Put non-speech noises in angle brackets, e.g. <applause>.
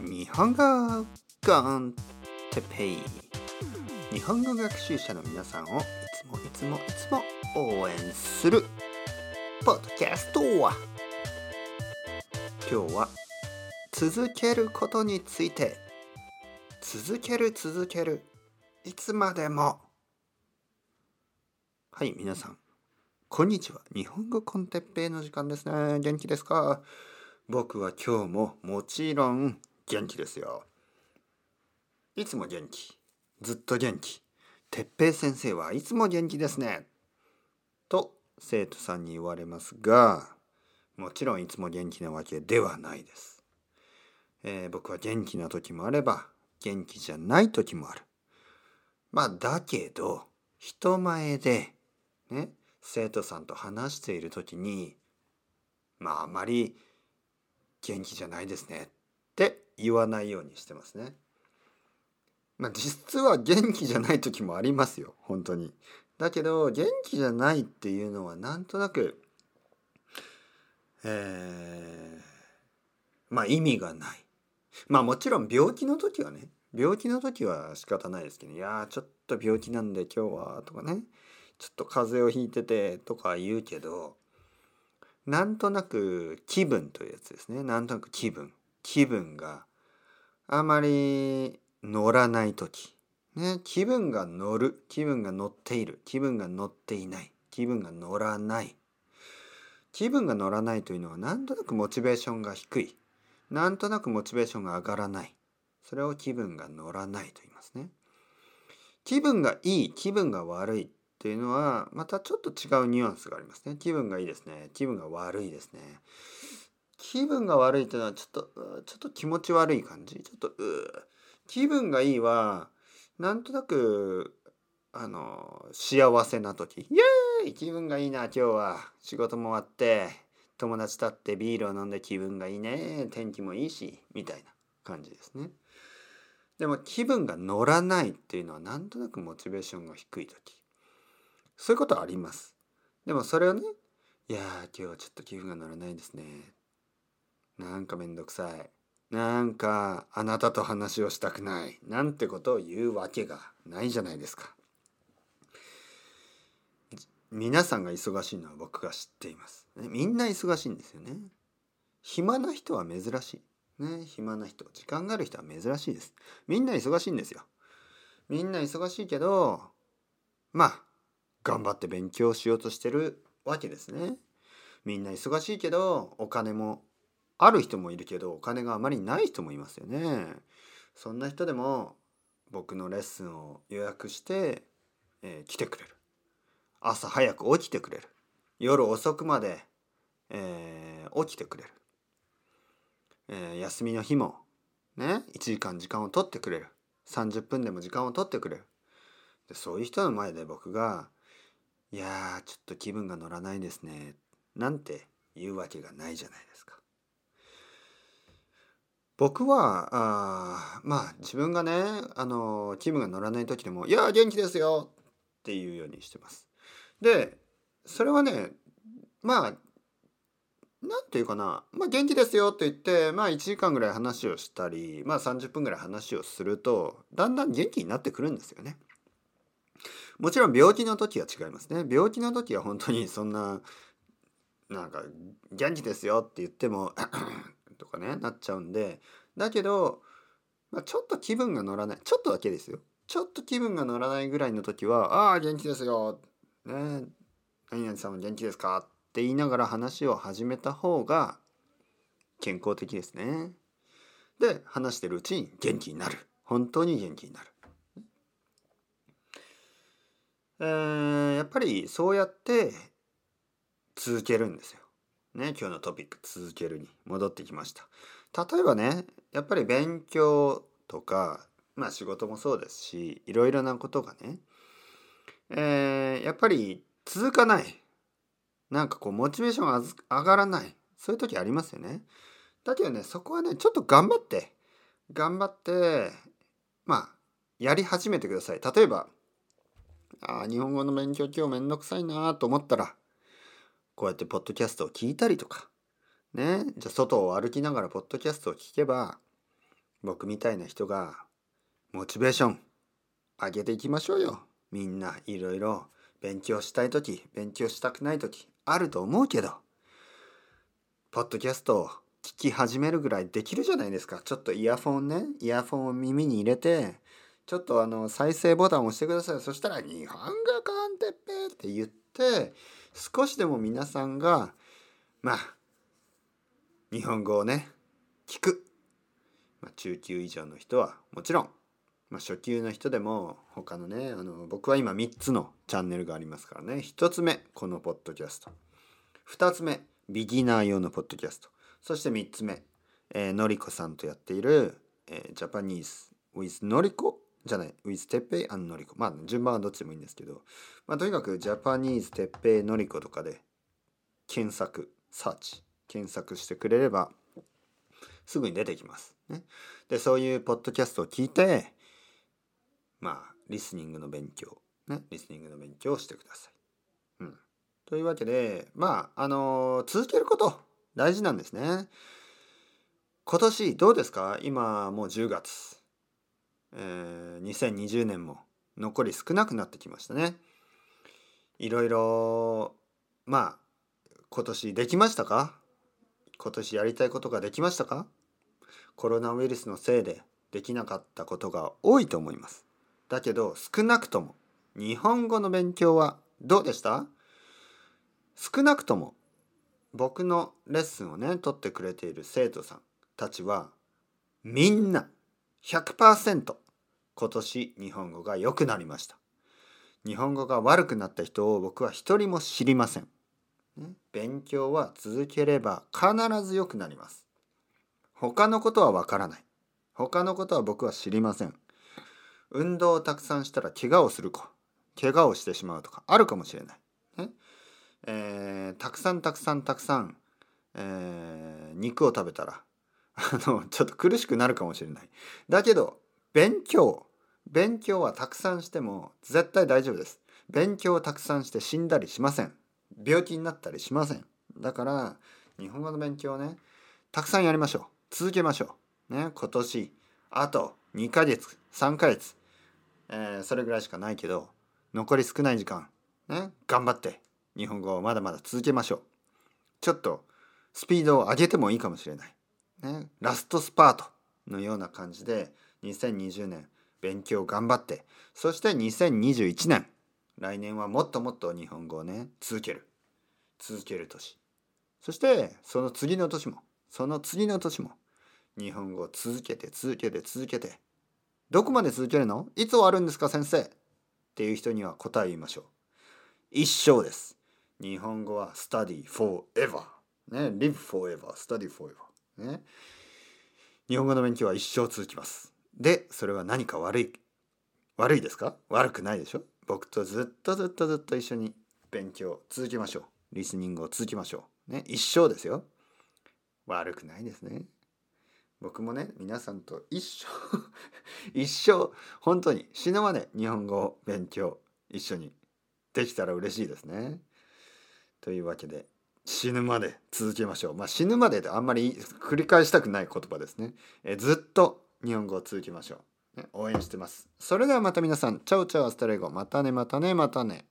日本語コンテペイ日本語学習者の皆さんをいつもいつもいつも応援するポッドキャストは今日は続けることについて続ける続けるいつまでもはい皆さんこんにちは。日本語コンテッペイの時間ですね。元気ですか？僕は今日ももちろん元気ですよ。いつも元気。ずっと元気。哲平先生はいつも元気ですね。と生徒さんに言われますが、もちろんいつも元気なわけではないです。えー、僕は元気な時もあれば、元気じゃない時もある。まあだけど、人前で、ね、生徒さんと話している時に、まああまり元気じゃないですねって言わないようにしてますね。まあ実は元気じゃない時もありますよ本当に。だけど元気じゃないっていうのはなんとなくえー、まあ意味がない。まあもちろん病気の時はね病気の時は仕方ないですけど、いやちょっと病気なんで今日はとかねちょっと風邪をひいててとか言うけどなんとなく気分というやつですねなんとなく気分気分があまり乗らない時、ね、気分が乗る。気分が乗っている。気分が乗っていない。気分が乗らない。気分が乗らないというのはなんとなくモチベーションが低い。なんとなくモチベーションが上がらない。それを気分が乗らないと言いますね。気分がいい。気分が悪いっていうのはまたちょっと違うニュアンスがありますね。気分がいいですね。気分が悪いですね。気分が悪いっていうのはちょっとちょっと気持ち悪い感じ？ちょっと気分がいいはなんとなくあの幸せな時。イエーイ！気分がいいな今日は。仕事も終わって友達と会ってビールを飲んで気分がいいね。天気もいいしみたいな感じですね。でも気分が乗らないっていうのはなんとなくモチベーションが低い時。そういうことはあります。でもそれをねいや今日はちょっと気分が乗らないですね。なんかめんどくさい。なんかあなたと話をしたくない。なんてことを言うわけがないじゃないですか。皆さんが忙しいのは僕が知っています。みんな忙しいんですよね。暇な人は珍しい。ね、暇な人、時間がある人は珍しいです。みんな忙しいんですよ。みんな忙しいけど、まあ、頑張って勉強しようとしてるわけですね。みんな忙しいけど、お金もある人もいるけどお金があまりない人もいますよね。そんな人でも僕のレッスンを予約して、えー、来てくれる。朝早く起きてくれる。夜遅くまで、えー、起きてくれる。えー、休みの日もね1時間時間を取ってくれる。30分でも時間を取ってくれる。でそういう人の前で僕が「いやちょっと気分が乗らないですね」なんて言うわけがないじゃないですか。僕はあまあ自分がねあの気分が乗らない時でも「いや元気ですよ」っていうようにしてます。でそれはねまあ何て言うかな、まあ、元気ですよって言って、まあ、1時間ぐらい話をしたり、まあ、30分ぐらい話をするとだんだん元気になってくるんですよね。もちろん病気の時は違いますね。病気の時は本当にそんななんか「元気ですよ」って言ってもとかねなっちゃうんでだけど、まあ、ちょっと気分が乗らないちょっとだけですよちょっと気分が乗らないぐらいの時は「ああ元気ですよ」ね「何々さんは元気ですか?」って言いながら話を始めた方が健康的ですね。で話してるうちに元気になる本当に元気になる。えー、やっぱりそうやって続けるんですよ。ね、今日のトピック続けるに戻ってきました。例えばね、やっぱり勉強とか、まあ仕事もそうですし、いろいろなことがね、えー、やっぱり続かない。なんかこう、モチベーション上がらない。そういう時ありますよね。だけどね、そこはね、ちょっと頑張って、頑張って、まあ、やり始めてください。例えば、あ日本語の勉強今日めんどくさいなと思ったら、こうやってポッドキャストを聞いたりとか、ね、じゃあ外を歩きながらポッドキャストを聞けば、僕みたいな人がモチベーション上げていきましょうよ。みんないろいろ勉強したい時勉強したくない時あると思うけどポッドキャストを聞き始めるぐらいできるじゃないですか。ちょっとイヤフォンねイヤフォンを耳に入れてちょっとあの再生ボタンを押してください。そしたら「日本語コンテッペ」って言って少しでも皆さんがまあ日本語をね聞く、まあ、中級以上の人はもちろん、まあ、初級の人でも他のねあの僕は今3つのチャンネルがありますからね。1つ目このポッドキャスト。2つ目ビギナー用のポッドキャスト。そして3つ目、えー、のりこさんとやっている、えー、ジャパニーズ with のりこじゃない、with てっぺいのりこ。まあ、順番はどっちでもいいんですけど、まあ、とにかくジャパニーズてっぺいのりことかで検索、サーチ、検索してくれれば、すぐに出てきます。ね。で、そういうポッドキャストを聞いて、まあ、リスニングの勉強、ね、リスニングの勉強をしてください。うん。というわけで、まあ、あのー、続けること大事なんですね。今年どうですか？今もう10月。えー、2020年も残り少なくなってきましたね。いろいろまあ今年できましたか？今年やりたいことができましたか？コロナウイルスのせいでできなかったことが多いと思います。だけど少なくとも日本語の勉強はどうでした？少なくとも僕のレッスンをね取ってくれている生徒さんたちはみんな100%今年日本語が良くなりました。日本語が悪くなった人を僕は一人も知りません。勉強は続ければ必ず良くなります。他のことはわからない。他のことは僕は知りません。運動をたくさんしたら怪我をする子、怪我をしてしまうとかあるかもしれない。えー、たくさんたくさんたくさん、えー、肉を食べたらあのちょっと苦しくなるかもしれない。だけど勉強勉強はたくさんしても絶対大丈夫です。勉強をたくさんして死んだりしません。病気になったりしません。だから日本語の勉強をねたくさんやりましょう。続けましょう。ね今年あと2ヶ月3ヶ月、えー、それぐらいしかないけど残り少ない時間ね頑張って日本語をまだまだ続けましょう。ちょっとスピードを上げてもいいかもしれない。ね、ラストスパートのような感じで2020年勉強頑張ってそして2021年来年はもっともっと日本語をね続ける。続ける年。そしてその次の年もその次の年も日本語を続けて続けて続けてどこまで続けるの？いつ終わるんですか先生？っていう人には答え言いましょう。一生です。日本語は study forever ね live forever study forever ね。日本語の勉強は一生続きます。で、それは何か悪い、悪いですか？悪くないでしょ？僕とずっとずっとずっと一緒に勉強続けましょう。リスニングを続けましょう。ね、一生ですよ。悪くないですね。僕もね、皆さんと一生 <laughs> 一生、本当に死ぬまで日本語を勉強一緒にできたら嬉しいですね。というわけで、死ぬまで続けましょう。まあ、死ぬまでってあんまり繰り返したくない言葉ですね。えずっと日本語を続けましょう、ね。応援してます。それではまた皆さん、 chao chao hasta luego。またねまたねまたね。